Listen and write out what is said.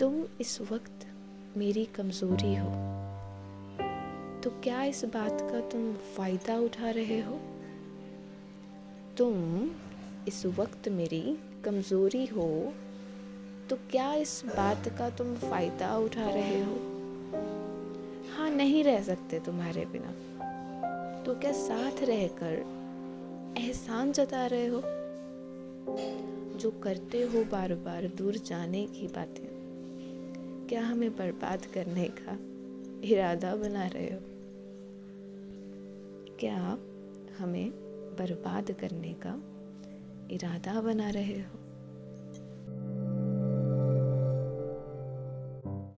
तुम इस वक्त मेरी कमज़ोरी हो तो क्या इस बात का तुम फ़ायदा उठा रहे हो? तुम इस वक्त मेरी कमज़ोरी हो तो क्या इस बात का तुम फ़ायदा उठा रहे हो? हाँ नहीं रह सकते तुम्हारे बिना। तो क्या साथ रहकर एहसान जता रहे हो? जो करते हो बार बार दूर जाने की बातें। क्या हमें बर्बाद करने का इरादा बना रहे हो? क्या आप हमें बर्बाद करने का इरादा बना रहे हो?